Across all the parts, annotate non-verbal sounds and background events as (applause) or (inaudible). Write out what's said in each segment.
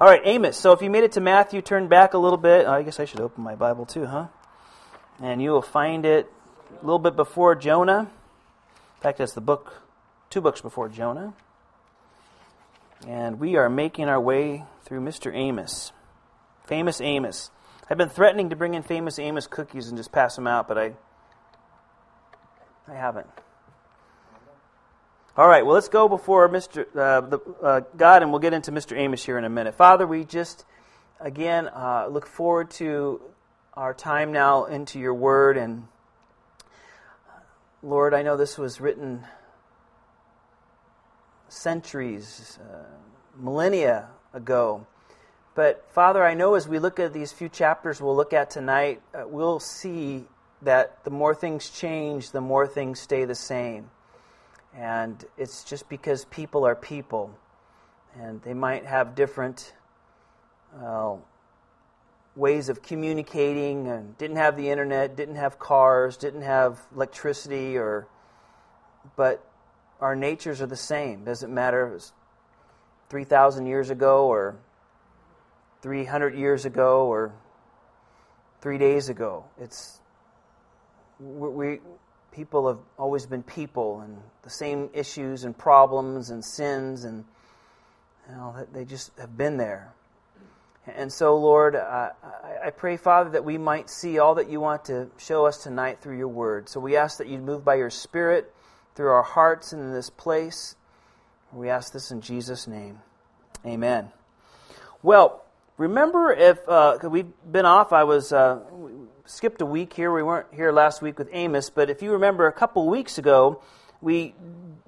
All right, Amos. So if you made it to Matthew, turn back a little bit. I guess I should open my Bible too, huh? And you will find it a little bit before Jonah. In fact, that's the book, two books before Jonah. And we are making our way through Mr. Amos. Famous Amos. I've been threatening to bring in famous Amos cookies and just pass them out, but I I haven't. All right, well, let's go before Mr. Uh, the, uh, God, and we'll get into Mr. Amos here in a minute. Father, we just, again, uh, look forward to our time now into your word. And Lord, I know this was written centuries, uh, millennia ago. But Father, I know as we look at these few chapters we'll look at tonight, uh, we'll see that the more things change, the more things stay the same. And it's just because people are people. And they might have different ways of communicating and didn't have the internet, didn't have cars, didn't have electricity or but our natures are the same. Doesn't matter if it's 3,000 years ago or 300 years ago or three days ago. It's we people have always been people and the same issues and problems and sins and you know, they just have been there. And so, Lord, I, I pray, Father, that we might see all that you want to show us tonight through your word. So we ask that you move by your Spirit through our hearts and in this place. We ask this in Jesus' name. Amen. Well, remember if uh, we've been off, I was uh, skipped a week here. We weren't here last week with Amos, but if you remember a couple weeks ago, we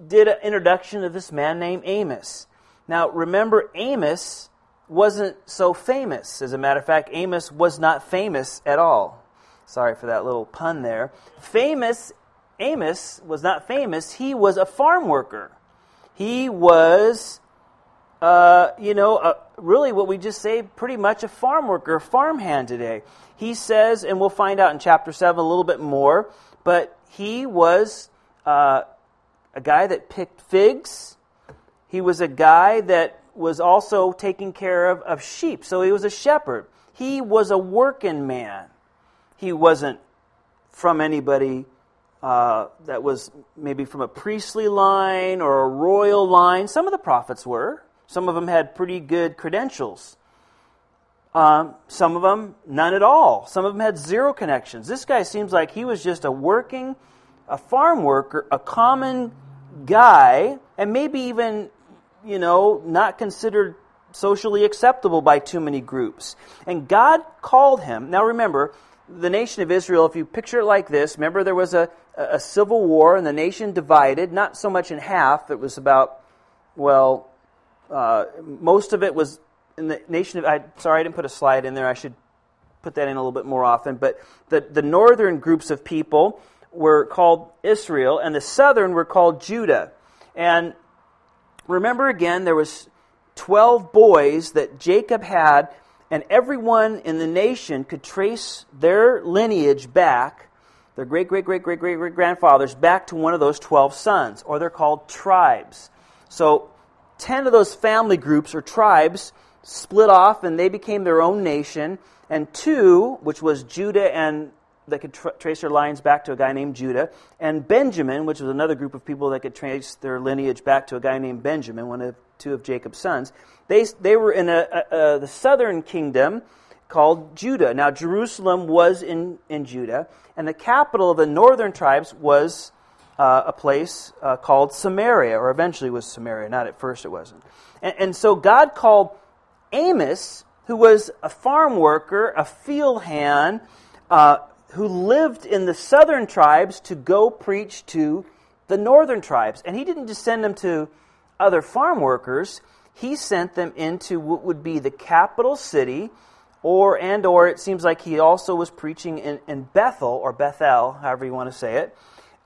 did an introduction of this man named Amos. Now, remember, Amos wasn't so famous. As a matter of fact, Amos was not famous at all. Sorry for that little pun there. Famous, Amos was not famous. He was a farm worker. He was, uh, you know, a, really what we just say, pretty much a farm worker, a farmhand today. He says, and we'll find out in chapter 7 a little bit more, but he was uh, a guy that picked figs. He was a guy that was also taking care of, of sheep. So he was a shepherd. He was a working man. He wasn't from anybody uh, that was maybe from a priestly line or a royal line. Some of the prophets were. Some of them had pretty good credentials. Um, some of them, none at all. Some of them had zero connections. This guy seems like he was just a working, a farm worker, a common guy, and maybe even, you know, not considered socially acceptable by too many groups. And God called him. Now remember, the nation of Israel, if you picture it like this, remember there was a, a civil war and the nation divided, not so much in half, it was about, well, uh, most of it was in the nation of. I, sorry, I didn't put a slide in there. I should put that in a little bit more often. But the, the northern groups of people were called Israel, and the southern were called Judah. And remember again, there was 12 boys that Jacob had, and everyone in the nation could trace their lineage back, their great, great, great, great, great, great grandfathers, back to one of those 12 sons, or they're called tribes. So 10 of those family groups or tribes split off and they became their own nation. And two, which was Judah and that could tra- trace their lines back to a guy named Judah, and Benjamin, which was another group of people that could trace their lineage back to a guy named Benjamin, one of two of Jacob's sons. They, they were in a, a, a, the southern kingdom called Judah. Now, Jerusalem was in, in Judah, and the capital of the northern tribes was uh, a place uh, called Samaria, or eventually was Samaria. Not at first, it wasn't. And, and so God called Amos, who was a farm worker, a field hand, uh, who lived in the southern tribes, to go preach to the northern tribes. And he didn't just send them to other farm workers, he sent them into what would be the capital city or and or it seems like he also was preaching in, in bethel or bethel however you want to say it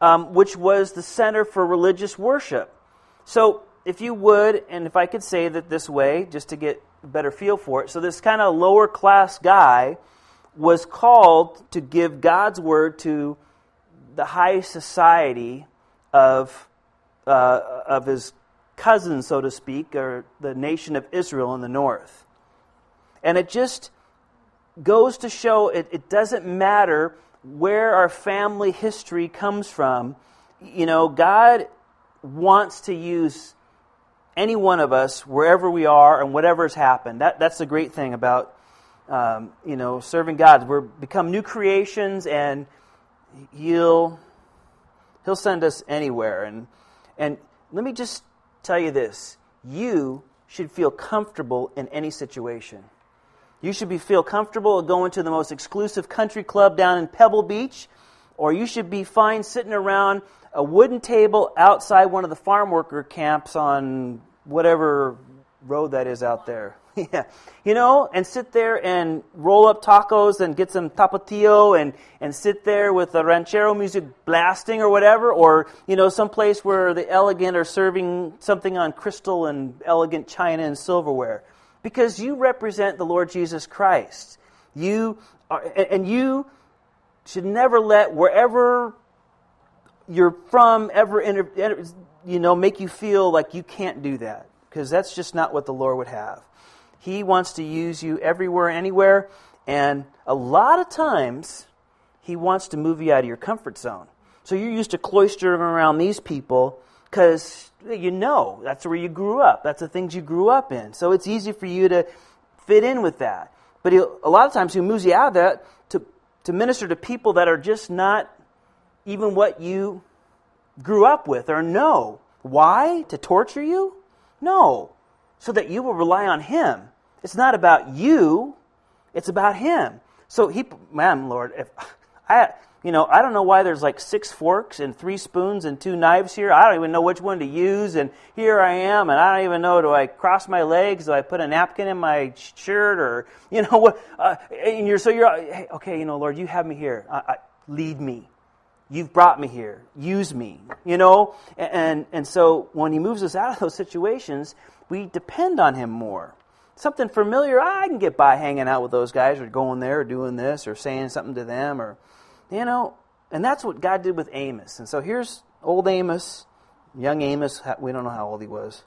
um, which was the center for religious worship. So, if you would, and if I could say that this way, just to get a better feel for it, so this kind of lower class guy was called to give God's word to the high society of, uh, of his cousin, so to speak, or the nation of Israel in the north. And it just goes to show it, it doesn't matter where our family history comes from. You know, God wants to use any one of us wherever we are and whatever has happened. That, that's the great thing about, um, you know, serving God. We're become new creations and He'll, he'll send us anywhere. And, and let me just tell you this. You should feel comfortable in any situation. You should be feel comfortable going to the most exclusive country club down in Pebble Beach, or you should be fine sitting around a wooden table outside one of the farm worker camps on whatever road that is out there. (laughs) yeah. You know, and sit there and roll up tacos and get some tapatio and, and sit there with the ranchero music blasting or whatever, or, you know, someplace where the elegant are serving something on crystal and elegant china and silverware because you represent the Lord Jesus Christ. You are, and you should never let wherever you're from ever you know make you feel like you can't do that because that's just not what the Lord would have. He wants to use you everywhere, anywhere, and a lot of times he wants to move you out of your comfort zone. So you're used to cloistering around these people because you know that's where you grew up. That's the things you grew up in. So it's easy for you to fit in with that. But a lot of times he moves you out of that to, to minister to people that are just not even what you grew up with or know. Why? To torture you? No. So that you will rely on him. It's not about you, it's about him. So he, man, Lord, if (laughs) I, you know, I don't know why there's like six forks and three spoons and two knives here. I don't even know which one to use. And here I am, and I don't even know do I cross my legs? Do I put a napkin in my shirt? Or, (laughs) you know, what? Uh, and you're, so you're, hey, okay, you know, Lord, you have me here. I, lead me. You've brought me here. Use me. You know? And, and, and so when He moves us out of (laughs) those situations, we depend on Him more something familiar, I can get by hanging out with those guys or going there or doing this or saying something to them or you know, and that's what God did with Amos. And so here's old Amos, young Amos. We don't know how old he was.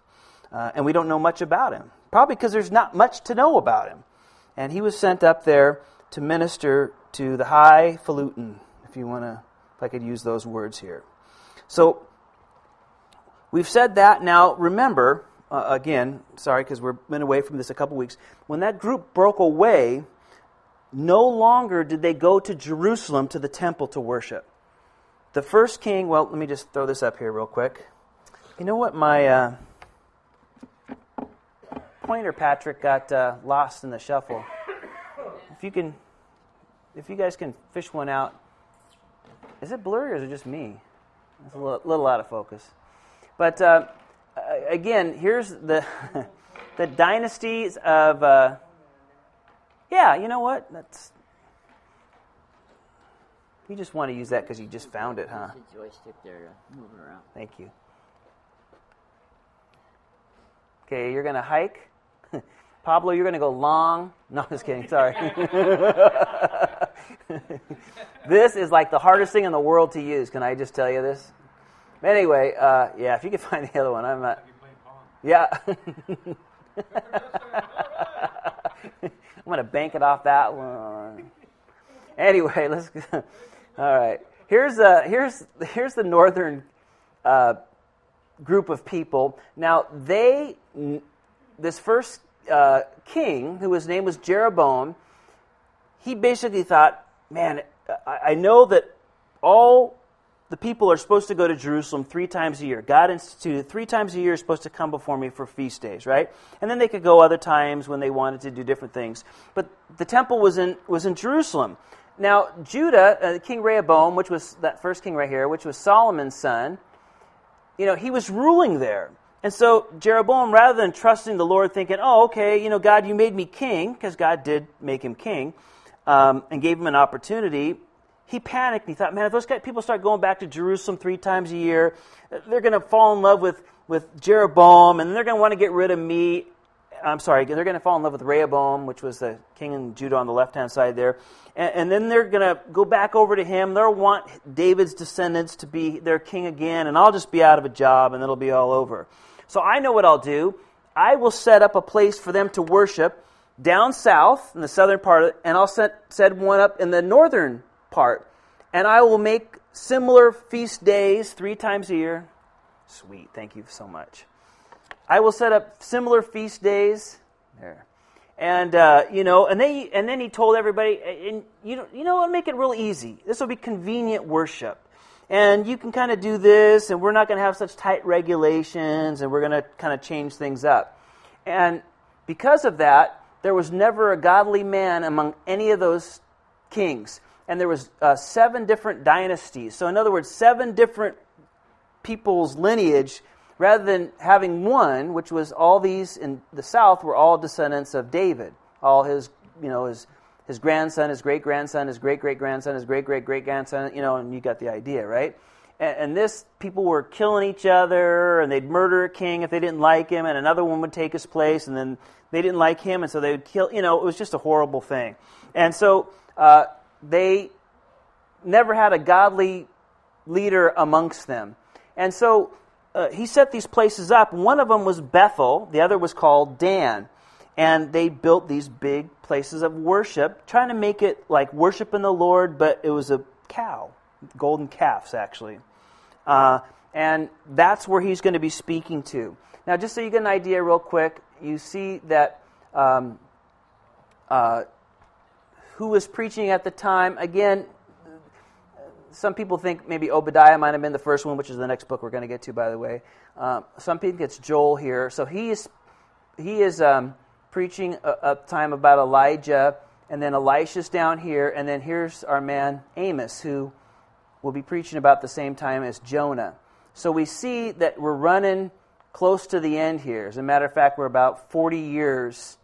Uh, and we don't know much about him. Probably because there's not much to know about him. And he was sent up there to minister to the highfalutin, if you want to, if I could use those words here. So we've said that. Now remember, uh, again, sorry because we've been away from this a couple weeks. When that group broke away, no longer did they go to Jerusalem to the temple to worship. The first king, well, let me just throw this up here real quick. You know what? My uh, pointer, Patrick, got uh, lost in the shuffle. If you can, if you guys can fish one out, is it blurry or is it just me? It's a little, little out of focus. But uh, again, here's the (laughs) the dynasties of uh, yeah, you know what? That's. You just want to use that because you just found it, huh? The joystick there to move it around. Thank you. Okay, you're going to hike. (laughs) Pablo, you're going to go long. No, I'm just kidding. Sorry. (laughs) this is like the hardest thing in the world to use. Can I just tell you this? Anyway, uh, yeah, if you can (laughs) find the other one, I'm not. Yeah. (laughs) I'm going to bank it off that one. Anyway, let's. (laughs) All right. Here's the here's here's the northern uh, group of people. Now they this first uh, king, who his name was Jeroboam, he basically thought, man, I, I know that all the people are supposed to go to Jerusalem three times a year. God instituted three times a year is supposed to come before me for feast days, right? And then they could go other times when they wanted to do different things. But the temple was in was in Jerusalem. Now Judah, uh, King Rehoboam, which was that first king right here, which was Solomon's son, you know, he was ruling there. And so Jeroboam, rather than trusting the Lord, thinking, "Oh, okay, you know, God, you made me king," because God did make him king, um, and gave him an opportunity he panicked. He thought, man, if those people start going back to Jerusalem three times a year, they're going to fall in love with, with Jeroboam, and they're going to want to get rid of me. I'm sorry, they're going to fall in love with Rehoboam, which was the king in Judah on the left hand side there. And, and then they're going to go back over to him. They'll want David's descendants to be their king again, and I'll just be out of a job, and it'll be all over. So I know what I'll do. I will set up a place for them to worship down south in the southern part, and I'll set, set one up in the northern part. And I will make similar feast days three times a year. Sweet, thank you so much. I will set up similar feast days. There. And uh, you know, and then and then he told everybody, and you know, you know, I'll make it real easy. This will be convenient worship, and you can kind of do this, and we're not going to have such tight regulations, and we're going to kind of change things up. And because of that, there was never a godly man among any of those kings, and there was uh, seven different dynasties. So, in other words, seven different people's lineage rather than having one, which was all these in the south were all descendants of David, all his, you know, his, his grandson, his great grandson, his great great grandson, his great great great grandson, you know, and you got the idea, right? And, and this, people were killing each other, and they'd murder a king if they didn't like him, and another one would take his place, and then they didn't like him, and so they would kill, you know, it was just a horrible thing. And so uh, they never had a godly leader amongst them. And so uh, he set these places up. One of them was Bethel, the other was called Dan. And they built these big places of worship, trying to make it like worship in the Lord, but it was a cow, golden calves, actually. Uh, and that's where he's going to be speaking to. Now, just so you get an idea, real quick, you see that um, uh, who was preaching at the time. Again, some people think maybe Obadiah might have been the first one, which is the next book we're going to get to, by the way. Um, some people it's Joel here. So he is he is um, preaching a, a, time about Elijah, and then Elisha's down here, and then here's our man Amos, who will be preaching about the same time as Jonah. So we see that we're running close to the end here. As a matter of fact, we're about 40 years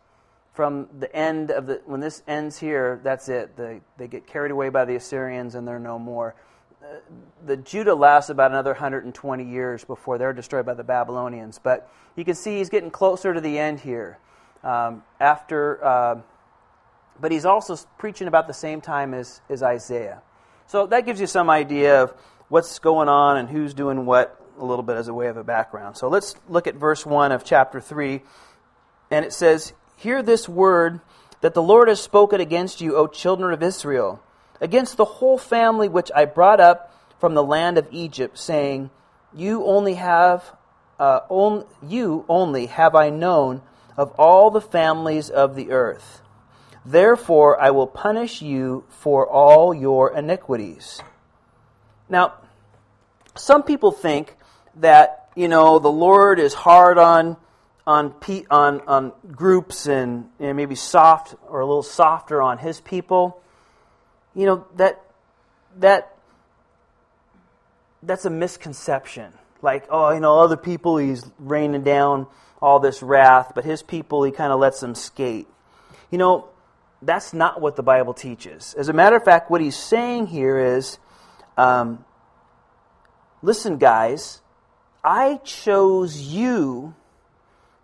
from the end of the when this ends here that's it. They, they get carried away by the assyrians and they're no more. Uh, the judah lasts about another 120 years before they're destroyed by the babylonians but you can see he's getting closer to the end here. Um, after uh, but he's also preaching about the same time as, as isaiah. So that gives you some idea of what's going on and who's doing what a little bit as a way of a background. So let's look at verse 1 of chapter 3 and it says Hear this word that the Lord has spoken against you, O children of Israel, against the whole family which I brought up from the land of Egypt, saying, You only have, uh, on, you only have I known of all the families of the earth. Therefore I will punish you for all your iniquities. Now, some people think that, you know, the Lord is hard on on, on, on groups and you know, maybe soft or a little softer on his people, you know, that, that, that's a misconception. Like, oh, you know, other people, he's raining down all this wrath, but his people, he kind of lets them skate. You know, that's not what the Bible teaches. As a matter of fact, what he's saying here is um, listen, guys, I chose you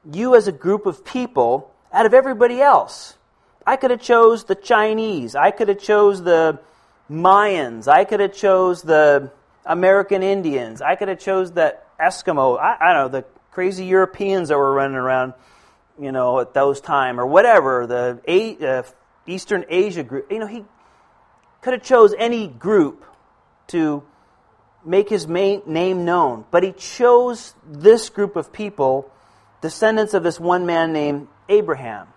you as a group of people out of everybody else. I could have chose the Chinese. I could have chose the Mayans. I could have chose the American Indians. I could have chose the Eskimo. I, I don't know the crazy Europeans that were running around, you know, at those time or whatever. The A, uh, Eastern Asia group. You know, he could have chose any group to make his name known, but he chose this group of people descendants of this one man named Abraham.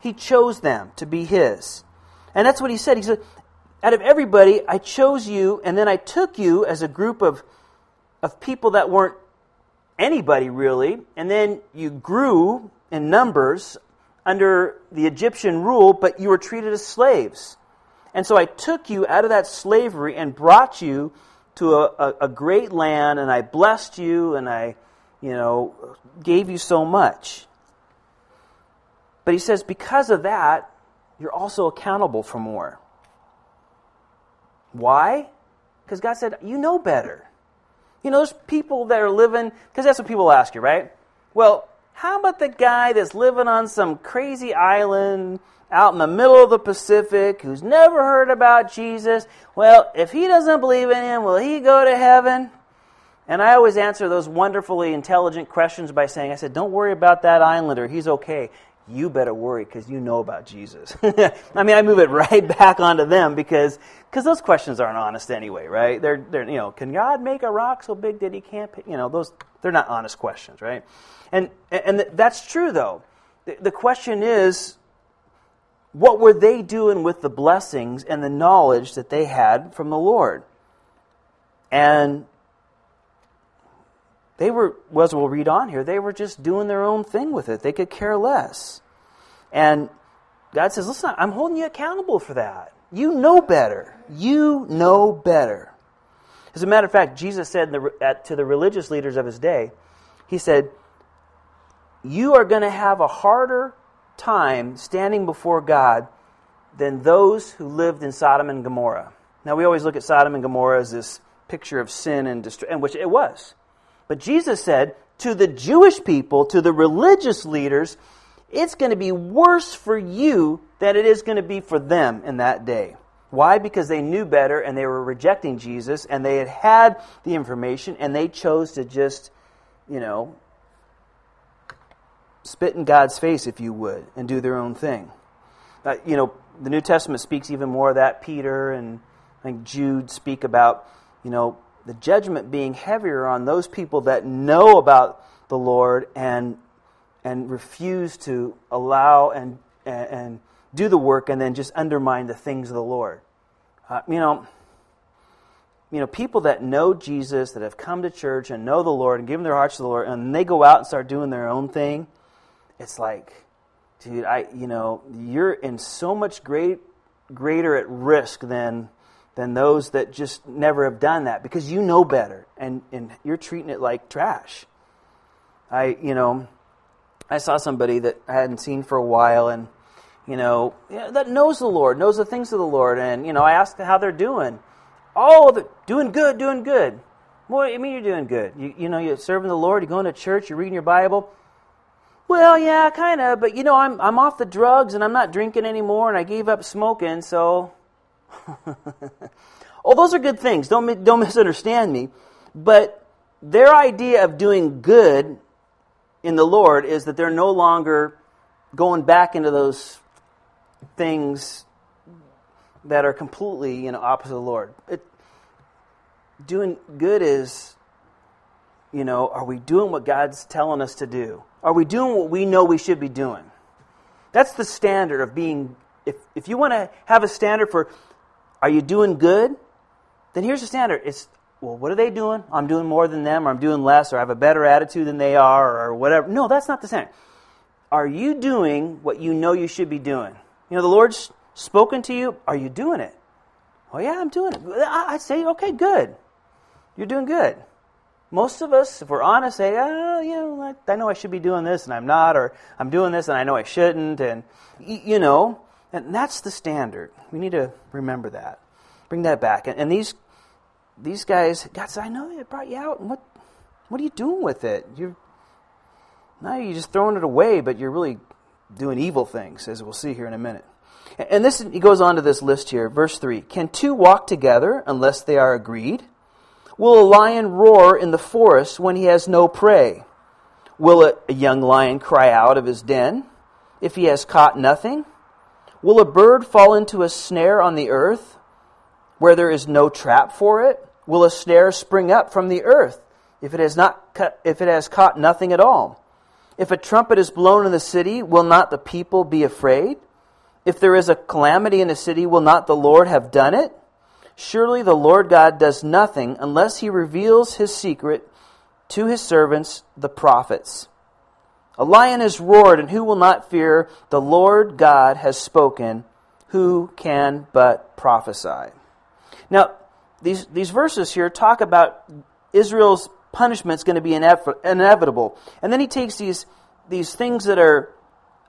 He chose them to be his. And that's what he said. He said, Out of everybody, I chose you, and then I took you as a group of, of people that weren't anybody really, and then you grew in numbers under the Egyptian rule, but you were treated as slaves. And so I took you out of that slavery and brought you to a, a, a great land, and I blessed you, and I you know, gave you so much. But he says, because of that, you're also accountable for more. Why? Because God said, you know better. You know, there's people that are living, because that's what people ask you, right? Well, how about the guy that's living on some crazy island out in the middle of the Pacific who's never heard about Jesus? Well, if he doesn't believe in him, will he go to heaven? And I always answer those wonderfully intelligent questions by saying, I said, don't worry about that islander. He's okay. you better worry because you know about Jesus. (laughs) I mean, I move it right (laughs) back onto them because because those questions aren't honest anyway, right? They're, they're you know, can God make a rock so big that He can't? You know, those they're not honest questions, right? And and that's true though. The, the question is, what were they doing with the blessings and the knowledge that they had from the Lord? And they were, as we'll read on here, they were just doing their own thing with it. They could care less. And God says, listen, I'm holding you accountable for that. You know better. You know better. As a matter of fact, Jesus said the, at, to the religious leaders of his day, He said, You are going to have a harder time standing before God than those who lived in Sodom and Gomorrah. Now, we always look at Sodom and Gomorrah as this picture of sin and destruction, which it was. But Jesus said to the Jewish people, to the religious leaders, it's going to be worse for you than it is going to be for them in that day. Why? Because they knew better and they were rejecting Jesus and they had had the information and they chose to just, you know, spit in God's face, if you would, and do their own thing. Uh, you know, the New Testament speaks even more of that. Peter and I think Jude speak about, you know, the judgment being heavier on those people that know about the Lord and and refuse to allow and and, and do the work and then just undermine the things of the Lord. Uh, you know, you know, people that know Jesus, that have come to church and know the Lord and given their hearts to the Lord, and they go out and start doing their own thing, it's like, dude, I, you know, you're in so much great, greater at risk than than those that just never have done that because you know better and, and you're treating it like trash. I, you know, I saw somebody that I hadn't seen for a while and, you know, that knows the Lord, knows the things of the Lord. And, you know, I asked how they're doing. Oh, they're doing good, doing good. What do you mean you're doing good? You, you know, you're serving the Lord, you're going to church, you're reading your Bible. Well, yeah, kind of, but you know, I'm, I'm off the drugs and I'm not drinking anymore and I gave up smoking, so (laughs) oh, those are good things. Don't, don't misunderstand me. But their idea of doing good in the Lord is that they're no longer going back into those things that are completely you know opposite the Lord. It, doing good is, you know, are we doing what God's telling us to do? Are we doing what we know we should be doing? That's the standard of being. If if you want to have a standard for are you doing good? Then here's the standard. It's, well, what are they doing? I'm doing more than them, or I'm doing less, or I have a better attitude than they are, or whatever. No, that's not the standard. Are you doing what you know you should be doing? You know, the Lord's spoken to you. Are you doing it? Well, yeah, I'm doing it. I'd say, okay, good. You're doing good. Most of us, if we're honest, say, oh, you know, I know I should be doing this and I'm not, or I'm doing this and I know I shouldn't, and, you know, and that's the standard. We need to remember that. Bring that back. And, and these these guys, God said, I know they brought you out. And what what are you doing with it? You're now you're just throwing it away, but you're really doing evil things, as we'll see here in a minute. And this he goes on to this list here, verse three. Can two walk together unless they are agreed? Will a lion roar in the forest when he has no prey? Will a, a young lion cry out of his den if he has caught nothing? Will a bird fall into a snare on the earth where there is no trap for it? Will a snare spring up from the earth if it has not cut, if it has caught nothing at all? If a trumpet is blown in the city, will not the people be afraid? If there is a calamity in the city, will not the Lord have done it? Surely the Lord God does nothing unless he reveals his secret to his servants, the prophets. A lion has roared, and who will not fear? The Lord God has spoken. Who can but prophesy? Now, these, these verses here talk about Israel's punishment is going to be inevitable. And then he takes these, these things that are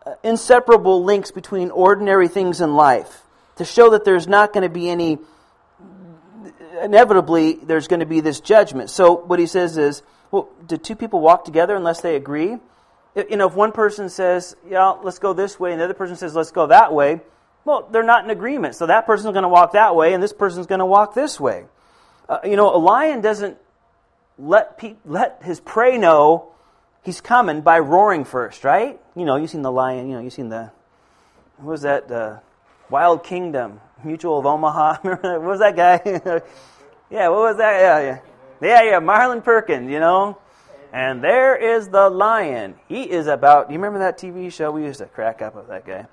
uh, inseparable links between ordinary things in life to show that there's not going to be any, inevitably, there's going to be this judgment. So what he says is, well, did two people walk together unless they agree? You know, if one person says, yeah, let's go this way, and the other person says, let's go that way, well, they're not in agreement. So that person's going to walk that way, and this person's going to walk this way. Uh, you know, a lion doesn't let pe- let his prey know he's coming by roaring first, right? You know, you've seen the lion, you know, you've seen the, what was that, the Wild Kingdom, Mutual of Omaha. (laughs) What was that guy? (laughs) yeah, what was that? Yeah, yeah. Yeah, yeah, Marlin Perkins, you know? And there is the lion. He is about, you remember that TV show? We used to crack up with that guy.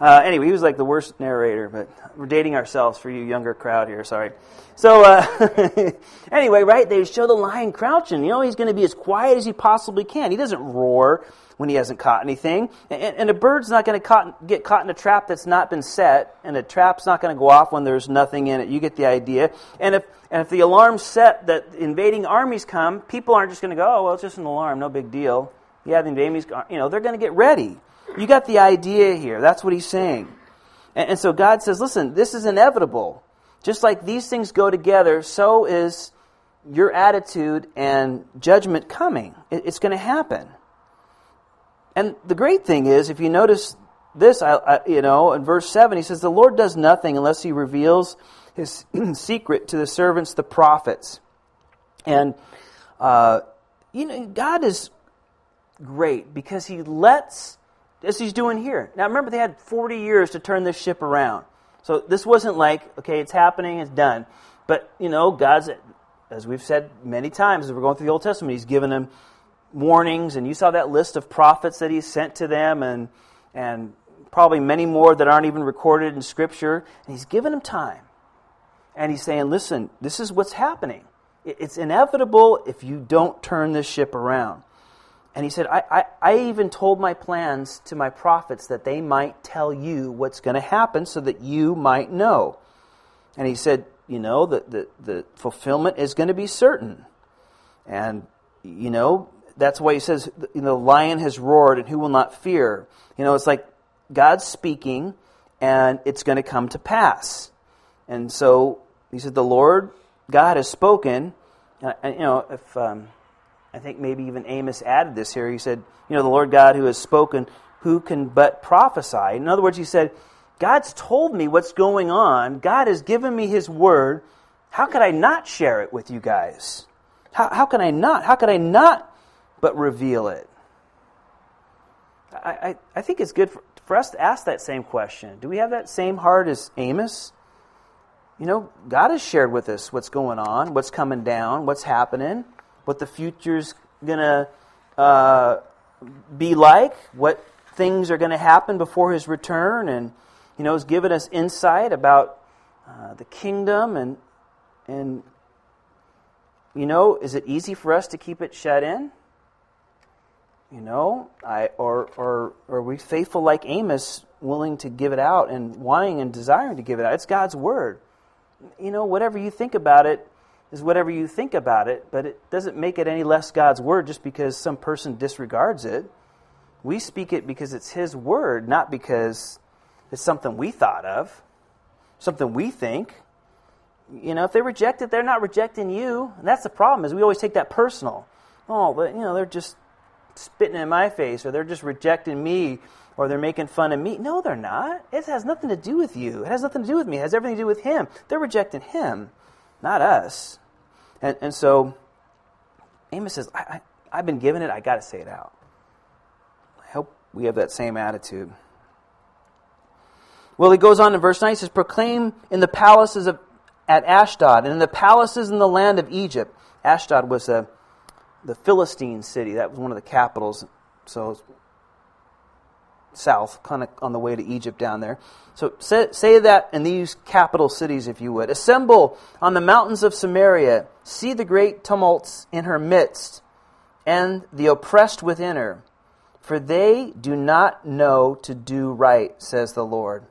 Uh, anyway, he was like the worst narrator, but we're dating ourselves for you younger crowd here, sorry. So, uh, (laughs) anyway, right, they show the lion crouching. You know, he's going to be as quiet as he possibly can. He doesn't roar when he hasn't caught anything. And, and a bird's not going to get caught in a trap that's not been set, and a trap's not going to go off when there's nothing in it. You get the idea. And if, and if the alarm's set that invading armies come, people aren't just going to go, oh, well, it's just an alarm, no big deal. Yeah, the invading you know, they're going to get ready. You got the idea here. That's what he's saying. And, and so God says, listen, this is inevitable. Just like these things go together, so is your attitude and judgment coming. It, it's going to happen. And the great thing is, if you notice this, I, I, you know, in verse 7, he says, The Lord does nothing unless he reveals his (clears throat) secret to the servants, the prophets. And, uh, you know, God is great because he lets, as he's doing here. Now, remember, they had 40 years to turn this ship around. So this wasn't like, okay, it's happening, it's done. But, you know, God's, as we've said many times as we're going through the Old Testament, he's given them warnings, and you saw that list of prophets that he sent to them, and, and probably many more that aren't even recorded in Scripture. And he's given them time. And he's saying, listen, this is what's happening. It's inevitable if you don't turn this ship around. And he said, I, I, I even told my plans to my prophets that they might tell you what's going to happen so that you might know. And he said, you know, the, the, the fulfillment is going to be certain. And, you know, that's why he says, you know, the lion has roared and who will not fear? You know, it's like God's speaking and it's going to come to pass. And so he said, the Lord God has spoken. And, you know, if um, I think maybe even Amos added this here, he said, you know, the Lord God who has spoken, who can but prophesy? In other words, he said, God's told me what's going on. God has given me his word. How could I not share it with you guys? How, how can I not? How could I not but reveal it? I, I, I think it's good for, for us to ask that same question. Do we have that same heart as Amos? You know, God has shared with us what's going on, what's coming down, what's happening, what the future's going to uh, be like, what things are going to happen before His return, and you know, has given us insight about uh, the kingdom and and you know, is it easy for us to keep it shut in? You know, I or or, or are we faithful like Amos, willing to give it out and wanting and desiring to give it out? It's God's word. You know, whatever you think about it is whatever you think about it, but it doesn't make it any less God's word just because some person disregards it. We speak it because it's His word, not because it's something we thought of, something we think. You know, if they reject it, they're not rejecting you. And that's the problem, is we always take that personal. Oh, but you know, they're just spitting in my face or they're just rejecting me or they're making fun of me. No, they're not. It has nothing to do with you. It has nothing to do with me. It has everything to do with him. They're rejecting him, not us. And, and so Amos says, I, I, have been given it. I got to say it out. I hope we have that same attitude. Well, he goes on in verse 9. He says, Proclaim in the palaces of, at Ashdod and in the palaces in the land of Egypt. Ashdod was a the Philistine city. That was one of the capitals. So south, kind of on the way to Egypt down there. So say, say, that in these capital cities, if you would. Assemble on the mountains of Samaria, see the great tumults in her midst, and the oppressed within her. For they do not know to do right, says the Lord,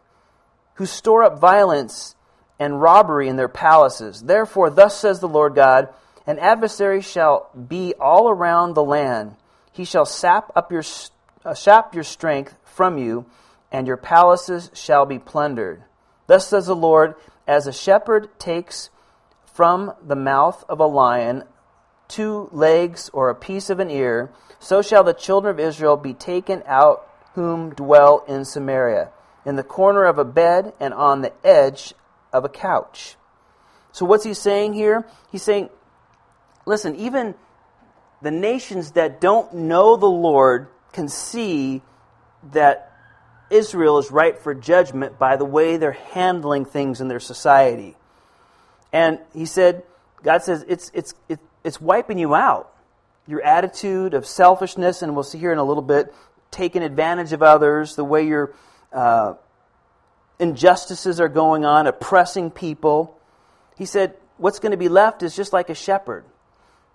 who store up violence and robbery in their palaces. Therefore, thus says the Lord God, an adversary shall be all around the land. He shall sap up your uh, sap your strength from you, and your palaces shall be plundered. Thus says the Lord, as a shepherd takes from the mouth of a lion two legs or a piece of an ear, so shall the children of Israel be taken out whom dwell in Samaria, in the corner of a bed and on the edge of a couch. So what's he saying here? He's saying listen, even the nations that don't know the Lord can see that Israel is ripe for judgment by the way they're handling things in their society. And he said, God says, it's, it's, it's wiping you out. Your attitude of selfishness, and we'll see here in a little bit, taking advantage of others, the way your uh, injustices are going on, oppressing people. He said, what's going to be left is just like a shepherd.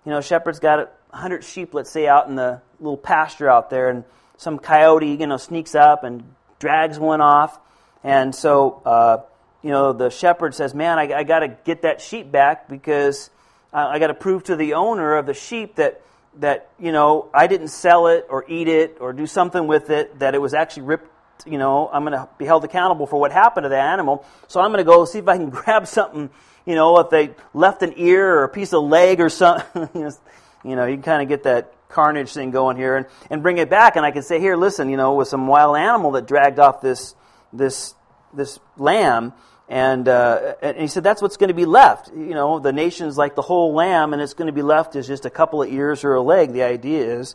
You know, shepherd's got a hundred sheep, let's say, out in the little pasture out there, and some coyote, you know, sneaks up and drags one off. And so, uh, you know, the shepherd says, Man, I, I got to get that sheep back because I got to prove to the owner of the sheep that, that, you know, I didn't sell it or eat it or do something with it, that it was actually ripped. You know, I'm going to be held accountable for what happened to the animal. So I'm going to go see if I can (laughs) grab something, you know, if they left an ear or a piece of leg or something. (laughs) you know, you can kind of get that carnage thing going here and, and bring it back. And I can say, here, listen, you know, with some wild animal that dragged off this, this, this lamb. And, uh, and he said, that's what's going to be left. You know, the nation's like the whole lamb, and it's going to be left as just a couple of ears or a leg. The idea is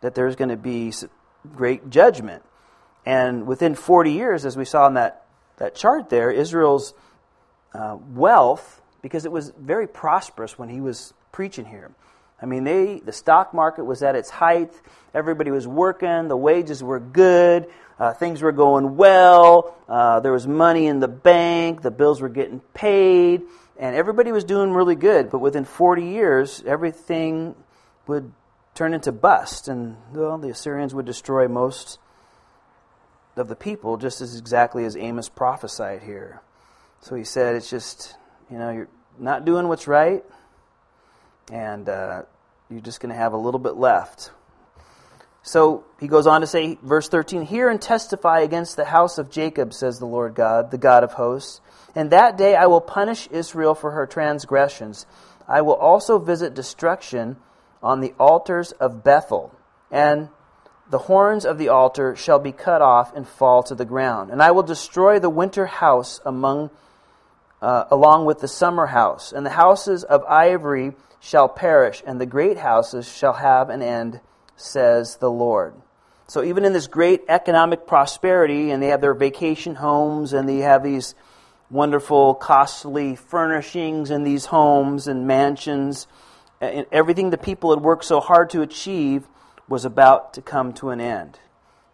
that there's going to be great judgment. And within 40 years, as we saw in that, that chart there, Israel's uh, wealth, because it was very prosperous when he was preaching here, I mean, they the stock market was at its height. Everybody was working. The wages were good. Uh, things were going well. Uh, there was money in the bank. The bills were getting paid, and everybody was doing really good. But within 40 years, everything would turn into bust, and well, the Assyrians would destroy most of the people, just as exactly as Amos prophesied here. So he said, "It's just you know you're not doing what's right." and uh, you're just going to have a little bit left. So he goes on to say, verse 13, Hear and testify against the house of Jacob, says the Lord God, the God of hosts. And that day I will punish Israel for her transgressions. I will also visit destruction on the altars of Bethel, and the horns of the altar shall be cut off and fall to the ground. And I will destroy the winter house among, uh, along with the summer house, and the houses of ivory shall perish, and the great houses shall have an end, says the Lord. So even in this great economic prosperity, and they have their vacation homes, and they have these wonderful, costly furnishings in these homes and mansions, and everything the people had worked so hard to achieve was about to come to an end.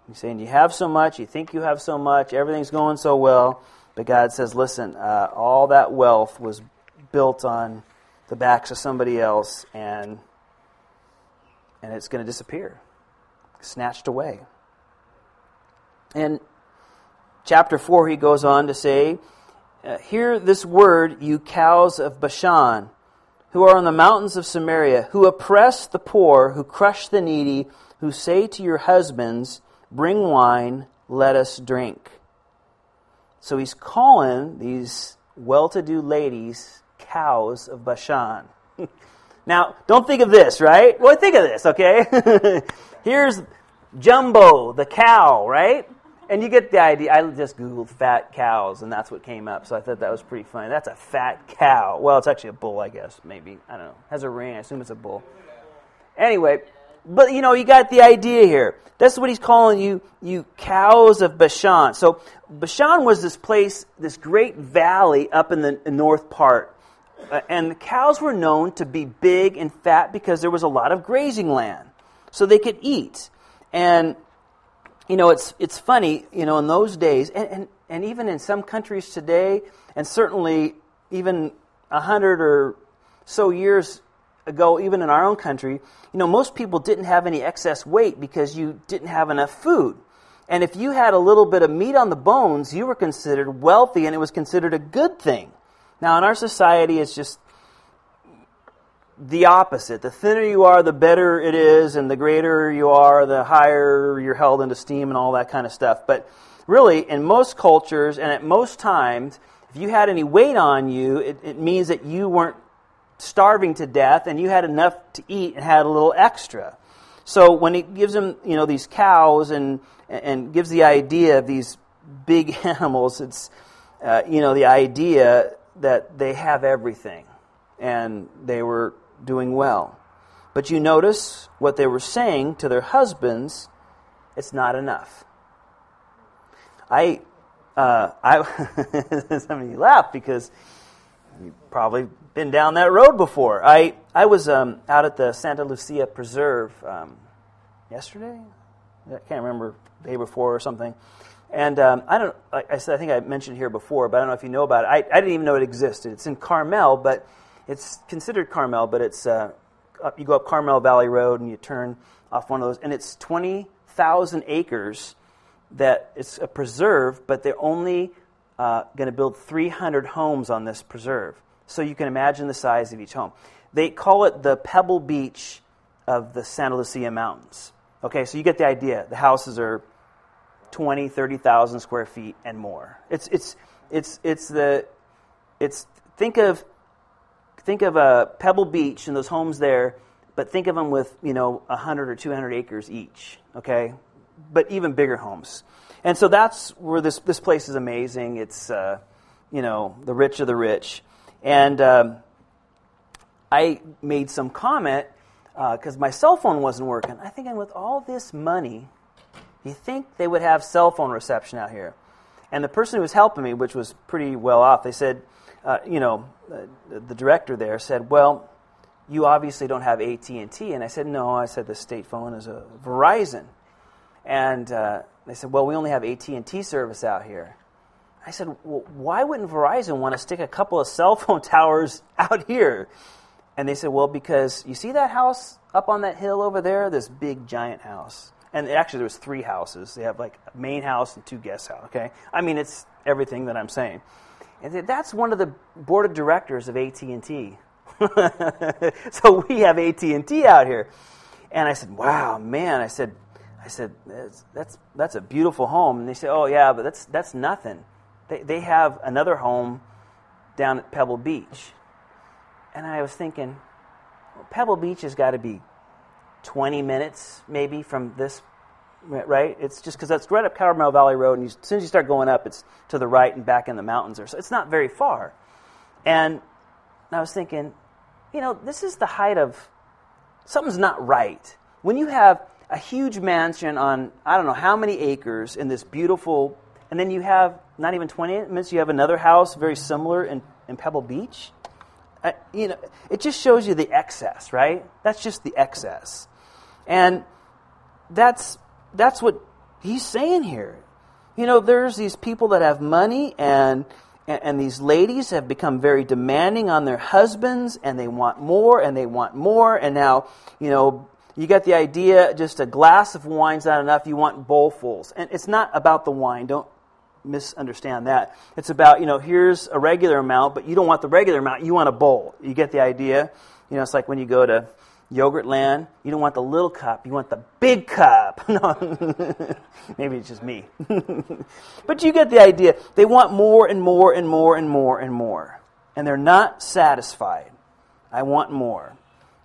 He's saying, You have so much, you think you have so much, everything's going so well. But God says, Listen, uh, all that wealth was built on the backs of somebody else and and it's going to disappear snatched away in chapter 4 he goes on to say uh, hear this word you cows of bashan who are on the mountains of samaria who oppress the poor who crush the needy who say to your husbands bring wine let us drink so he's calling these well-to-do ladies cows of Bashan. (laughs) now, don't think of this, right? Well, think of this, okay? (laughs) Here's Jumbo, the cow, right? And you get the idea. I just Googled fat cows, and that's what came up. So I thought that was pretty funny. That's a fat cow. Well, it's actually a bull, I guess. Maybe. I don't know. Has a ring. I assume it's a bull. Anyway, but you know, you got the idea here. That's what he's calling you, you cows of Bashan. So Bashan was this place, this great valley up in the north part uh, and the cows were known to be big and fat because there was a lot of grazing land, so they could eat. And you know, it's it's funny, you know, in those days, and and, and even in some countries today, and certainly even a hundred or so years ago, even in our own country, you know, most people didn't have any excess weight because you didn't have enough food. And if you had a little bit of meat on the bones, you were considered wealthy and it was considered a good thing. Now, in our society, it's just the opposite. The thinner you are, the better it is, and the greater you are, the higher you're held in esteem and all that kind of stuff. But really, in most cultures and at most times, if you had any weight on you, it, it means that you weren't starving to death and you had enough to eat and had a little extra. So when he gives them, you know, these cows and and gives the idea of these big (laughs) animals, it's uh, you know the idea that they have everything and they were doing well. But you notice what they were saying to their husbands it's not enough. I, uh, I, (laughs) some of you laugh because you've probably been down that road before. I, I was um, out at the Santa Lucia Preserve um, yesterday. I can't remember the day before or something. And um, I don't. Like I said, I think I mentioned here before, but I don't know if you know about it. I, I didn't even know it existed. It's in Carmel, but it's considered Carmel, but it's uh, up, you go up Carmel Valley Road and you turn off one of those, and it's twenty thousand acres that it's a preserve, but they're only uh, going to build three hundred homes on this preserve. So you can imagine the size of each home. They call it the Pebble Beach of the Santa Lucia Mountains. Okay, so you get the idea. The houses are 20, 30,000 square feet and more. It's, it's, it's, it's the, it's, think of, think of a Pebble Beach and those homes there, but think of them with, you know, 100 or 200 acres each, okay? But even bigger homes. And so that's where this, this place is amazing. It's, uh, you know, the rich of the rich. And um, I made some comment because uh, my cell phone wasn't working. I think, with all this money, you think they would have cell phone reception out here? And the person who was helping me, which was pretty well off, they said, uh, you know, the director there said, well, you obviously don't have AT&T. And I said, no. I said, the state phone is a Verizon. And uh, they said, well, we only have AT&T service out here. I said, well, why wouldn't Verizon want to stick a couple of cell phone (laughs) towers out here? And they said, well, because you see that house up on that hill over there, this big giant house and actually there was three houses. They have like a main house and two guest house. Okay, I mean it's everything that I'm saying, and that's one of the board of directors of AT and T. (laughs) so we have AT and T out here, and I said, "Wow, man!" I said, "I said that's, that's that's a beautiful home." And they said, "Oh yeah, but that's that's nothing. They they have another home down at Pebble Beach," and I was thinking, well, Pebble Beach has got to be 20 minutes maybe from this, right? It's just because that's right up Carmel Valley Road, and you, as soon as you start going up, it's to the right and back in the mountains. Or so it's not very far. And I was thinking, you know, this is the height of something's not right. When you have a huge mansion on I don't know how many acres in this beautiful, and then you have not even 20 minutes, you have another house very similar in, in Pebble Beach. Uh, you know, it just shows you the excess, right? That's just the excess. And that's, that's what he's saying here. You know, there's these people that have money and, and, these ladies have become very demanding on their husbands and they want more and they want more. And now, you know, you get the idea just a glass of wine's not enough. You want bowlfuls. And it's not about the wine. Don't misunderstand that. It's about, you know, here's a regular amount, but you don't want the regular amount. You want a bowl. You get the idea? You know, it's like when you go to Yogurtland, you don't want the little cup, you want the big cup. (laughs) Maybe it's just me. (laughs) but you get the idea. They want more and more and more and more and more. And they're not satisfied. I want more.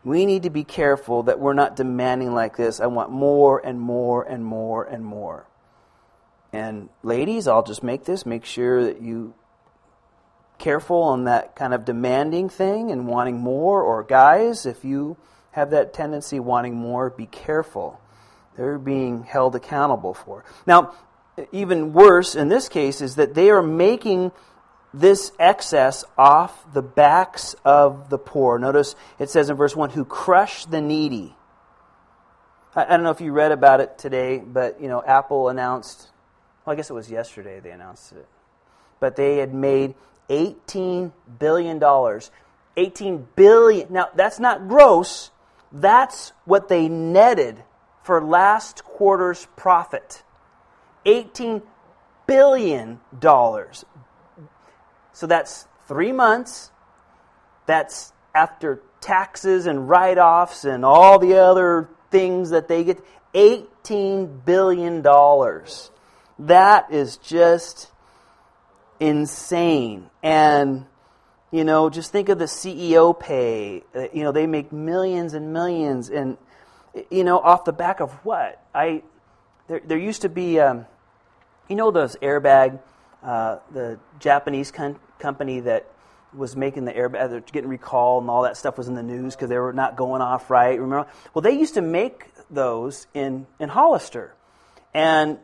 We need to be careful that we're not demanding like this. I want more and more and more and more. And ladies, I'll just make this make sure that you careful on that kind of demanding thing and wanting more or guys if you have that tendency wanting more, be careful. They're being held accountable for. Now, even worse in this case is that they are making this excess off the backs of the poor. Notice it says in verse 1 who crush the needy. I, don't know if you read about it today, but you know, Apple announced, well, I guess it was yesterday they announced it. But they had made $18 billion. 18 billion. Now, that's not gross. That's what they netted for last quarter's profit. $18 billion. So that's three months. That's after taxes and write offs and all the other things that they get. $18 billion. That is just insane. And you know, just think of the CEO pay. Uh, you know, they make millions and millions, and you know, off the back of what? I there, there used to be, um, you know, those airbag, uh, the Japanese con- company that was making the airbag, they're getting recalled, and all that stuff was in the news because they were not going off right. Remember? Well, they used to make those in in Hollister, and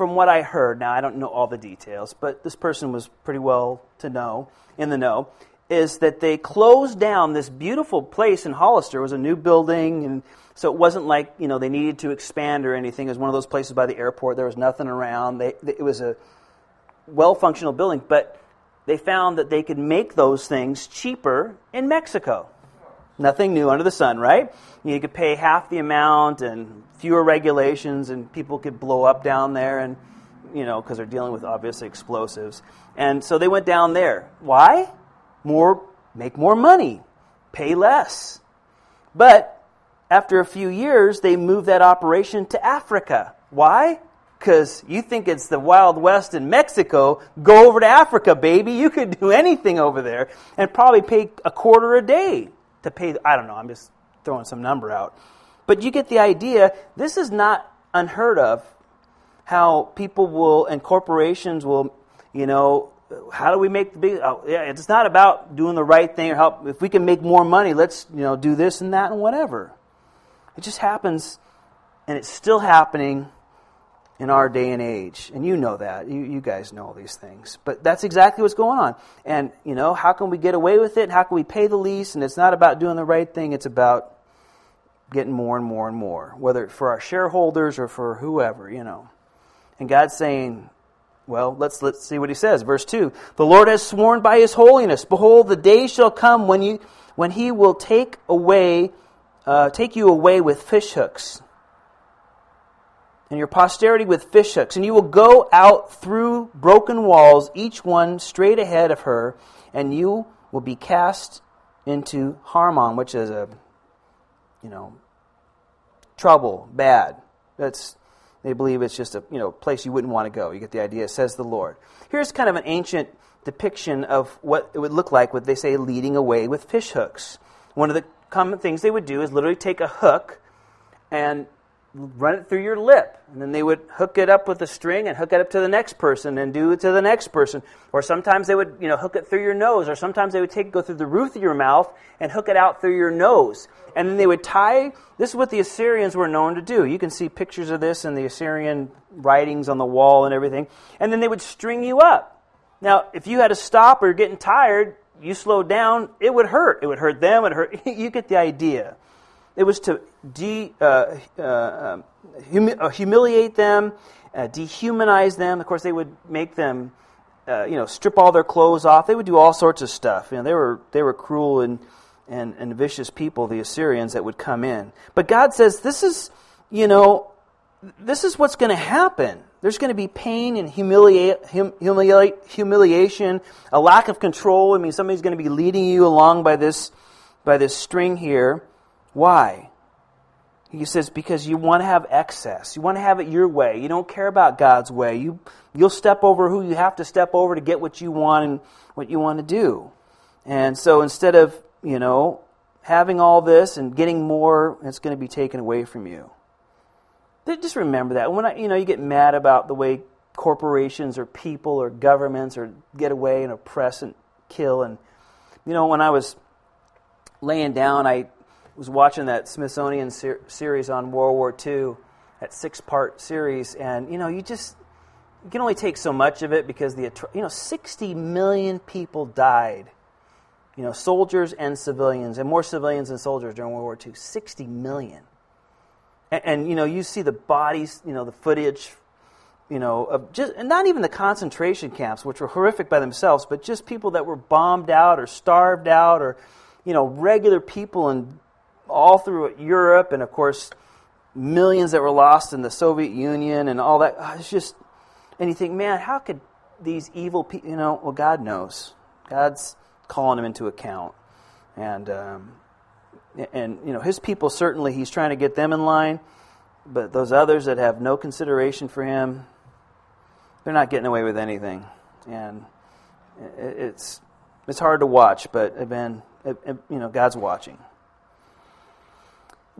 from what I heard, now I don't know all the details, but this person was pretty well to know in the know, is that they closed down this beautiful place in Hollister. It was a new building, and so it wasn't like you know they needed to expand or anything. It was one of those places by the airport. There was nothing around. They, it was a well functional building, but they found that they could make those things cheaper in Mexico. Nothing new under the sun, right? You could pay half the amount and fewer regulations, and people could blow up down there, and you know, because they're dealing with obviously explosives. And so they went down there. Why? More, make more money, pay less. But after a few years, they moved that operation to Africa. Why? Because you think it's the Wild West in Mexico. Go over to Africa, baby. You could do anything over there and probably pay a quarter a day to pay. I don't know. I'm just throwing some number out. But you get the idea. This is not unheard of. How people will and corporations will, you know, how do we make the big? Oh, yeah, it's not about doing the right thing or help. If we can make more money, let's you know do this and that and whatever. It just happens, and it's still happening in our day and age. And you know that. You, you guys know all these things. But that's exactly what's going on. And, you know, how can we get away with it? How can we pay the lease? And it's not about doing the right thing, it's about getting more and more and more, whether for our shareholders or for whoever, you know. And God's saying, well, let's, let's see what he says. Verse 2 The Lord has sworn by his holiness. Behold, the day shall come when, you, when he will take away, uh, take you away with fishhooks and your posterity with fishhooks, and you will go out through broken walls, each one straight ahead of her, and you will be cast into Harmon, which is a, you know, trouble, bad. That's they believe it's just a you know place you wouldn't want to go. You get the idea, says the Lord. Here's kind of an ancient depiction of what it would look like what they say leading away with fishhooks. One of the common things they would do is literally take a hook and run it through your lip. And then they would hook it up with a string and hook it up to the next person and do it to the next person. Or sometimes they would, you know, hook it through your nose. Or sometimes they would take go through the roof of your mouth and hook it out through your nose. And then they would tie, this is what the Assyrians were known to do. You can see pictures of this in the Assyrian writings on the wall and everything. And then they would string you up. Now, if you had to stop or you're getting tired, you slowed down, it would hurt. It would hurt them, it hurt. (laughs) you get the idea. It was to de, uh, uh, um, humi- uh, humiliate them, uh, dehumanize them. Of course, they would make them, uh, you know, strip all their clothes off. They would do all sorts of stuff. You know, they were they were cruel and, and, and vicious people, the Assyrians that would come in. But God says this is, you know, this is what's going to happen. There's going to be pain and humiliate, hum, humiliate, humiliation, a lack of control. I mean, somebody's going to be leading you along by this, by this string here. Why? He says, because you want to have excess. You want to have it your way. You don't care about God's way. You, you'll step over who you have to step over to get what you want and what you want to do. And so instead of, you know, having all this and getting more, it's going to be taken away from you. Just remember that. When I, you know, you get mad about the way corporations or people or governments or get away and oppress and kill. And, you know, when I was laying down, I was watching that Smithsonian ser- series on World War II, that six-part series, and you know, you just you can only take so much of it because the you know 60 million people died. You know, soldiers and civilians, and more civilians than soldiers during World War II. 60 million. And, and you know, you see the bodies, you know, the footage you know, of just and not even the concentration camps, which were horrific by themselves, but just people that were bombed out or starved out, or you know, regular people in all through Europe, and of course, millions that were lost in the Soviet Union and all that. Ah, it's just, and you think, man, how could these evil people, you know, well, God knows. God's calling them into account. And, um, and, you know, his people certainly, he's trying to get them in line, but those others that have no consideration for him, they're not getting away with anything. And it's, it's hard to watch, but, again, you know, God's watching.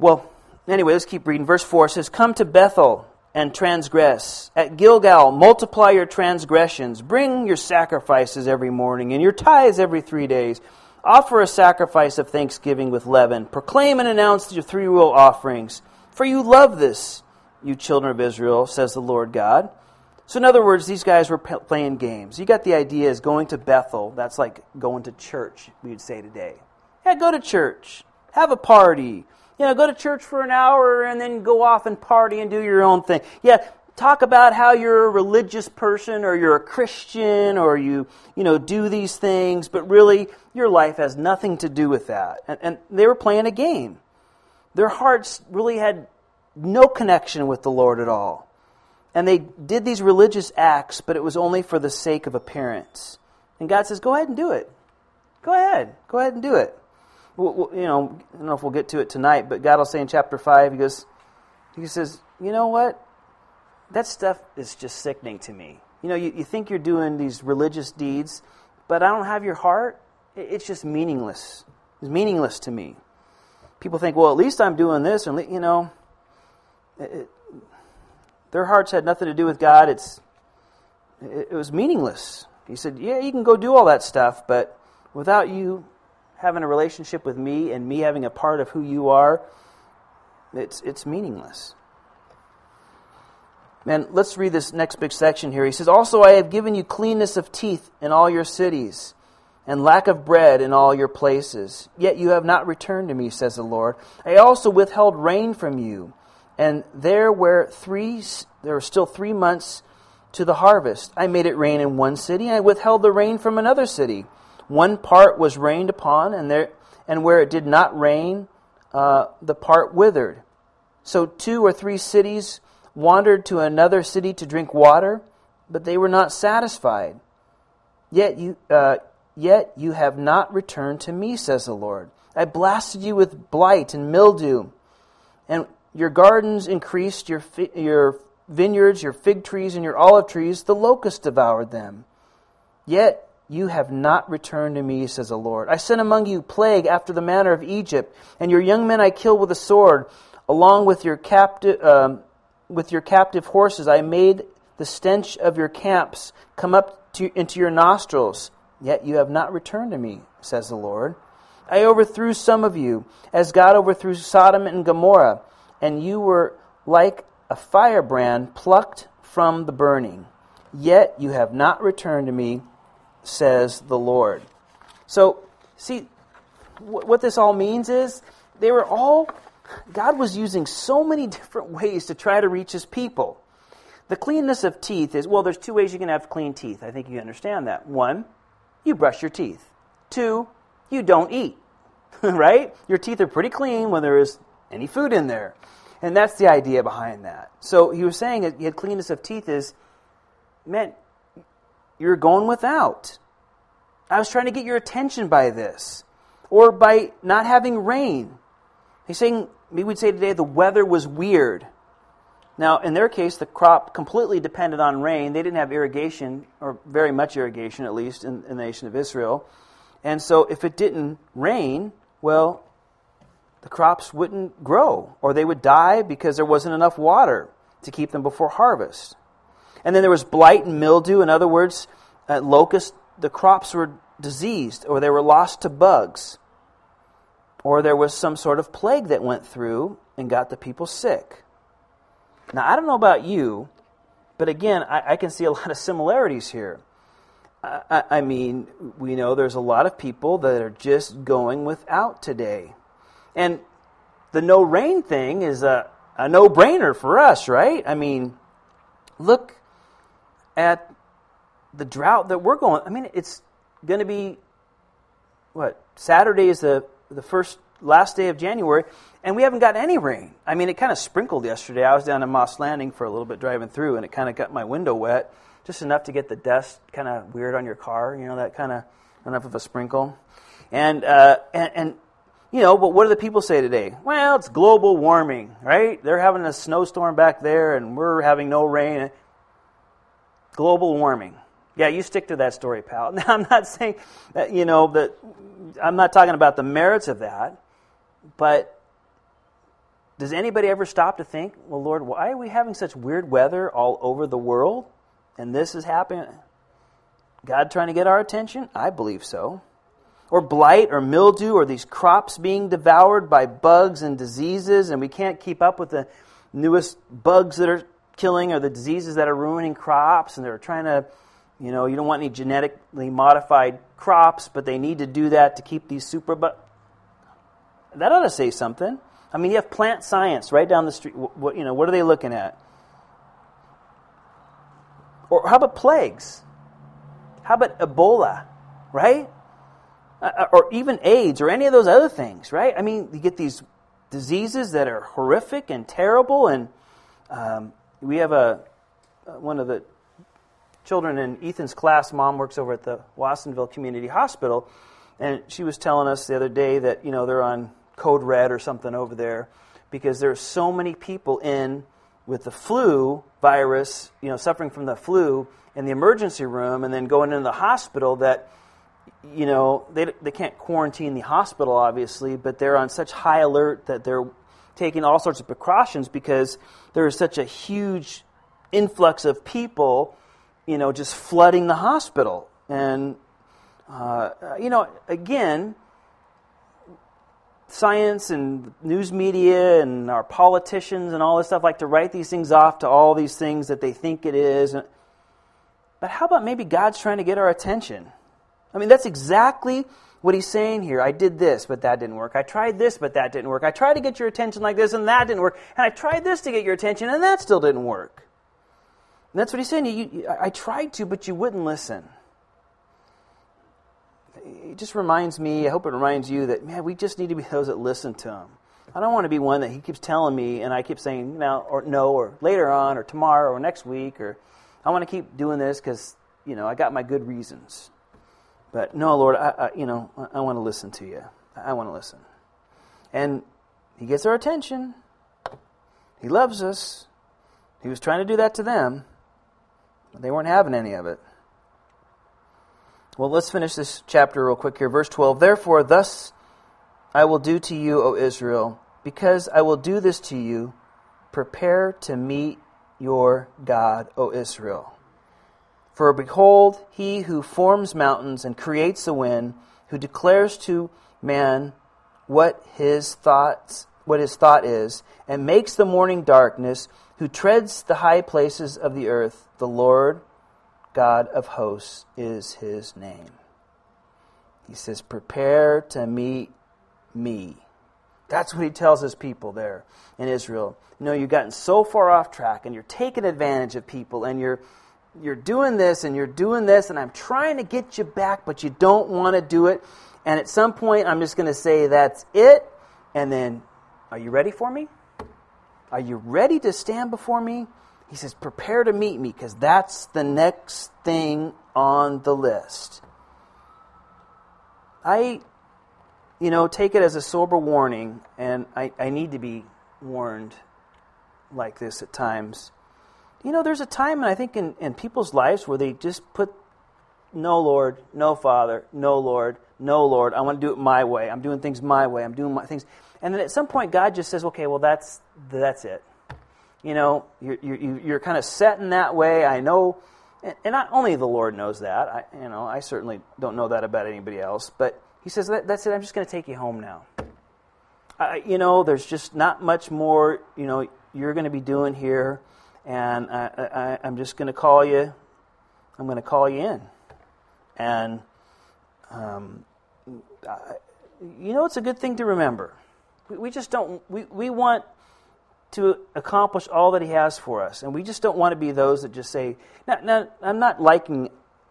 Well, anyway, let's keep reading. Verse 4 says, Come to Bethel and transgress. At Gilgal, multiply your transgressions. Bring your sacrifices every morning and your tithes every three days. Offer a sacrifice of thanksgiving with leaven. Proclaim and announce your three will offerings. For you love this, you children of Israel, says the Lord God. So, in other words, these guys were playing games. You got the idea is going to Bethel. That's like going to church, we would say today. Yeah, go to church. Have a party you know, go to church for an hour and then go off and party and do your own thing. Yeah, talk about how you're a religious person or you're a Christian or you, you know, do these things, but really your life has nothing to do with that. And, and they were playing a game. Their hearts really had no connection with the Lord at all. And they did these religious acts, but it was only for the sake of appearance. And God says, go ahead and do it. Go ahead. Go ahead and do it you know, I don't know if we'll get to it tonight, but God will say in chapter 5, He goes, He says, you know what? That stuff is just sickening to me. You know, you, you think you're doing these religious deeds, but I don't have your heart. It's just meaningless. It's meaningless to me. People think, well, at least I'm doing this, and you know, it, their hearts had nothing to do with God. It's it, it was meaningless. He said, yeah, you can go do all that stuff, but without you having a relationship with me and me having a part of who you are, it's, it's meaningless. Man, let's read this next big section here. He says, Also, I have given you cleanness of teeth in all your cities, and lack of bread in all your places. Yet you have not returned to me, says the Lord. I also withheld rain from you, and there were three there were still three months to the harvest. I made it rain in one city, and I withheld the rain from another city. One part was rained upon, and, there, and where it did not rain, uh, the part withered. So two or three cities wandered to another city to drink water, but they were not satisfied. Yet you, uh, yet you have not returned to me, says the Lord. I blasted you with blight and mildew, and your gardens increased, your, fi- your vineyards, your fig trees, and your olive trees, the locust devoured them. Yet you have not returned to me, says the Lord. I sent among you plague after the manner of Egypt, and your young men I killed with a sword, along with your captive, um, with your captive horses. I made the stench of your camps come up to, into your nostrils. Yet you have not returned to me, says the Lord. I overthrew some of you, as God overthrew Sodom and Gomorrah, and you were like a firebrand plucked from the burning. Yet you have not returned to me, says the Lord. So, see, what this all means is they were all, God was using so many (laughs) different ways to try to reach his people. The cleanness of teeth is, well, there's two ways you can have clean teeth. I think you understand that. One, you brush your teeth. Two, you don't eat. (laughs) right? Your teeth are pretty clean when there is any food in there. And that's the idea behind that. So he was saying that he had cleanness of teeth is meant you're going without. I was trying to get your attention by this. Or by not having rain. He's saying, we would say today, the weather was weird. Now, in their case, the crop completely depended on rain. They didn't have irrigation, or very much irrigation at least, in, in the nation of Israel. And so, if it didn't rain, well, the crops wouldn't grow, or they would die because there wasn't enough water to keep them before harvest. And then there was blight and mildew. In other words, uh, locust, the crops were diseased or they were lost to bugs. Or there was some sort of plague that went through and got the people sick. Now, I don't know about you, but again, I, I can see a (laughs) lot of similarities here. I, I mean, we know there's a lot of people that are just going without today. And the no rain thing is a, a no brainer for us, right? I mean, look at the drought that we're going. I mean, it's going to be what Saturday is the the first last day of January, and we haven't got any rain. I mean, it kind of sprinkled yesterday. I was down in Moss Landing for a little bit driving through, and it kind of got my window wet, just enough to get the dust kind of weird on your car. You know, that kind of enough of a sprinkle, and uh, and. and you know, but what do the people say today? Well, it's global warming, right? They're having a snowstorm back there, and we're having no rain global warming. Yeah, you stick to that story, pal. (laughs) Now, I'm not saying that, you know, that I'm not talking about the merits of that, but does anybody ever stop to think, well, Lord, why are we having such weird weather all over the world? And this is happening? God trying to get our attention? I believe so. Or blight or mildew or these crops being devoured by bugs and diseases, and we can't keep up with the newest bugs that are killing or the diseases that are ruining crops, and they're trying to, you know, you don't want any genetically modified crops, but they need to do that to keep these super. But that ought to say something. I mean, you have plant science right down the street. What, you know, what are they looking at? Or how about plagues? How about Ebola, right? Uh, uh, or even AIDS or any of those other things, right? I mean, you get these diseases that are horrific and terrible. And um, we have a uh, one of the children in Ethan's class. Mom works over at the Watsonville Community Hospital, and she was telling us the other day that you know they're on code red or something over there because there are so many people in with the flu virus, you know, suffering from the flu in the emergency room and then going into the hospital that, you know, they, they can't quarantine the hospital, obviously, but they're on such high alert that they're taking all sorts of precautions because there is such a huge influx of people, you know, just flooding the hospital. And, uh, you know, again, science and news media and our politicians and all this stuff like to write these things off to all these things that they think it is. But how about maybe God's trying to get our attention? I mean, that's exactly what he's saying here. I did this, but that didn't work. I tried this, but that didn't work. I tried to get your attention like this, and that didn't work. And I tried this to get your attention, and that still didn't work. And that's what he's saying. You, you, I tried to, but you wouldn't listen it just reminds me, I hope it reminds you that, man, we just need to be those that listen to him. I don't want to be one that he keeps telling me and I keep saying now or no or later on or tomorrow or next week or I want to keep doing this because, you know, I got my good reasons. But no, Lord, I, I you know, I, I want to listen to you. I want to listen. And he gets our attention. He loves us. He was trying to do that to them, but they weren't having any of it. Well, let's finish this chapter real quick here. Verse 12. Therefore, thus I will do to you, O Israel, because I will do this to you, prepare to meet your God, O Israel. For behold, he who forms mountains and creates the wind, who declares to man what his thoughts what his thought is, and makes the morning darkness, who treads the high places of the earth, the Lord God of hosts is his name. He says, Prepare to meet me. That's what he tells his people there in Israel. You know, you've gotten so far off track and you're taking advantage of people and you're you're doing this and you're doing this and I'm trying to get you back, but you don't want to do it. And at some point I'm just going to say that's it and then are you ready for me? Are you ready to stand before me? He says, prepare to meet me because that's the next thing on the list. I, you know, take it as a sober warning, and I, I need to be warned like this at times. You know, there's a time, and I think in, in people's lives where they just put, no, Lord, no, Father, no, Lord, no, Lord, I want to do it my way. I'm doing things my way. I'm doing my things. And then at some point, God just says, okay, well, that's, that's it you know, you're, you're, you're kind of set in that way. I know, and not only the Lord knows that. I, you know, I certainly don't know that about anybody else. But He says, that, "That's it. I'm just going to take you home now." I, you know, there's just not much more. You know, you're going to be doing here, and I, I'm just going to call you. I'm going to call you in, and um, I, you know, it's a good thing to remember. We, we just don't. We, we want to accomplish all that He has for us. And we just don't want to be those that just say, now, now I'm not liking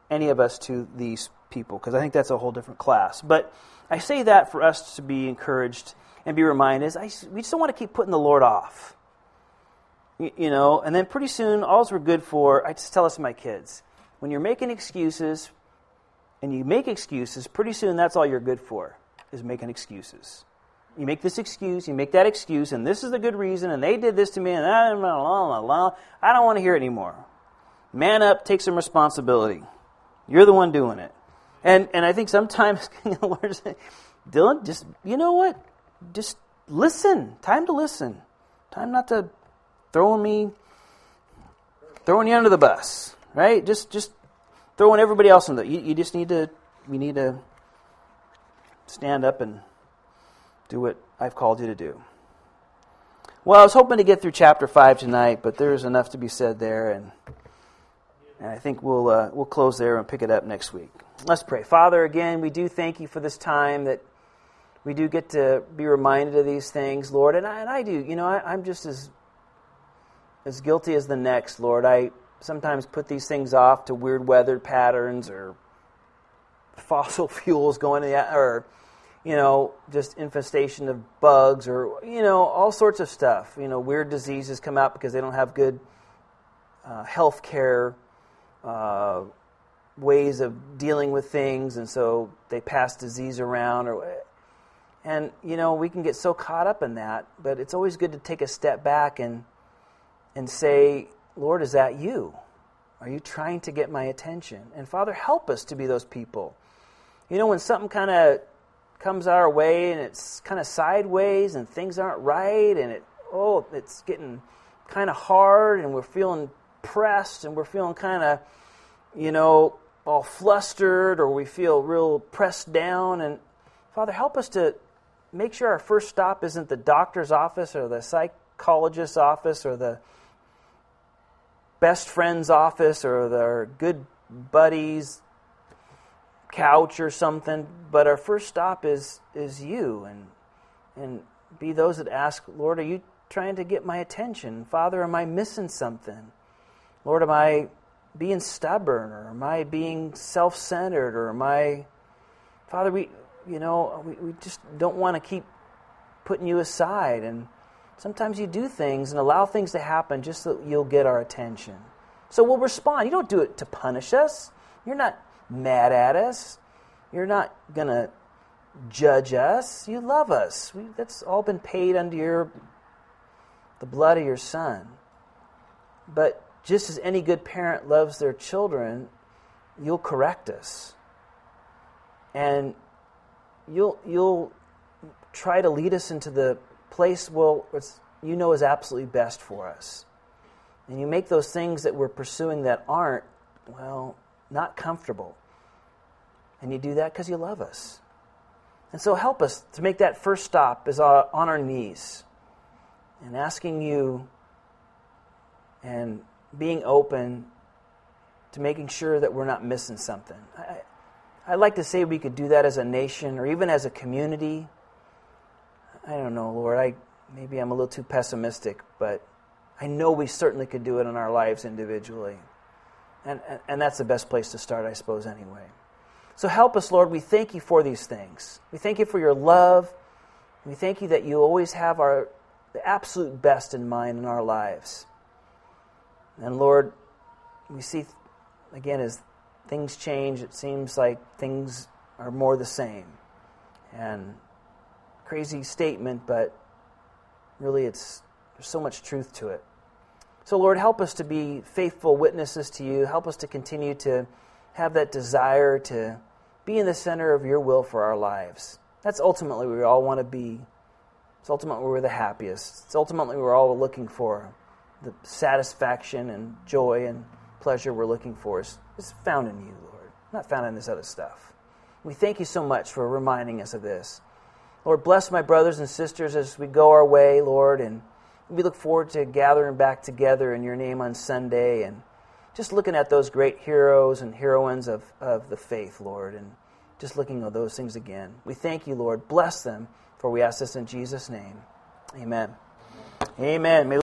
any of us to these people because I think that's a whole different class. But I say that for us to be encouraged and be reminded I, we just don't want to keep putting the Lord off. You, know, and then pretty soon, alls we're good for, I just tell this to my kids when you're making excuses and you make excuses, pretty soon that's all you're good for, is making excuses you make this excuse, you make that excuse, and this is the good reason, and they did this to me, and. I don't want to hear it anymore. Man up, take some responsibility. You're the one doing it. And and I think sometimes (laughs) Dylan, just you know what? Just listen. Time to listen. time not to throwing me, throwing you under the bus, right? Just, just throwing everybody else in the. You, you just need to, we need to stand up and do what I've called you to do. Well, I was hoping to get through chapter five tonight, but there's enough to be said there, and, and I think we'll uh, we'll close there and pick it up next week. Let's pray. Father, again, we do thank you for this time that we do get to be reminded of these things, Lord, and I, and I do. You know, I, I'm just as as guilty as the next, Lord. I sometimes put these things off to weird weather patterns or fossil (laughs) fuels going in the or you know just infestation of bugs or you know all sorts of stuff. You know, weird diseases come out because they don't have good uh, health care. Uh, ways of dealing with things and so they pass disease around or and you know we can get so caught up in that but it's always good to take a step back and and say, Lord, is that you? Are you trying to get my attention? And Father, help us to be those people. You know, when something kind of comes our way and it's kind of sideways and things aren't right and it, oh, it's getting kind of hard and we're feeling pressed and we're feeling kind of, you know, all flustered or we feel real pressed down. And Father, help us to make sure our first stop isn't the doctor's office or the psychologist's office or the best friend's office or their good buddy's couch or something, but our first stop is is you and and be those that ask, Lord, are you trying to get my attention? Father, am I missing something? Lord, am I being stubborn or am I being self-centered or am I Father, we you know, we, we just don't want to keep putting you aside and Sometimes you do things and allow things to happen just so you'll get our attention. So we'll respond. You don't do it to punish us. You're not mad at us. You're not going to judge us. You love us. We, that's all been paid under your the blood of your son. But just as any good parent loves their children, you'll correct us. And you'll you'll try to lead us into the place well you know is absolutely best for us. And you make those things that we're pursuing that aren't, well, not comfortable. And you do that because you love us. And so help us to make that first stop is uh, on our knees and asking you and being open to making sure that we're not missing something. I, I'd like to say we could do that as a nation or even as a community. I don't know, Lord. I maybe I'm a little too pessimistic, but I know we certainly could do it in our lives individually. And, and, and that's the best place to start, I suppose, anyway. So help us, Lord. We thank you for these things. We thank you for your love. We thank you that you always have our the absolute best in mind in our lives. And Lord, we see again as things change, it seems like things are more the same. And crazy statement, but really it's there's so much truth to it. So Lord, help us to be faithful witnesses to you. Help us to continue to have that desire to be in the center of your will for our lives. That's ultimately where we all want to be. It's ultimately where we're the happiest. It's ultimately where we're all looking for. The satisfaction and joy and pleasure we're looking for is, is found in you, Lord, not found in this other stuff. We thank you so much for reminding us of this. Lord, bless my brothers and sisters as we go our way, Lord, and we look forward to gathering back together in your name on Sunday and just looking at those great heroes and heroines of, of the faith, Lord, and just looking at those things again. We thank you, Lord. Bless them, for we ask this in Jesus' name. Amen. Amen. May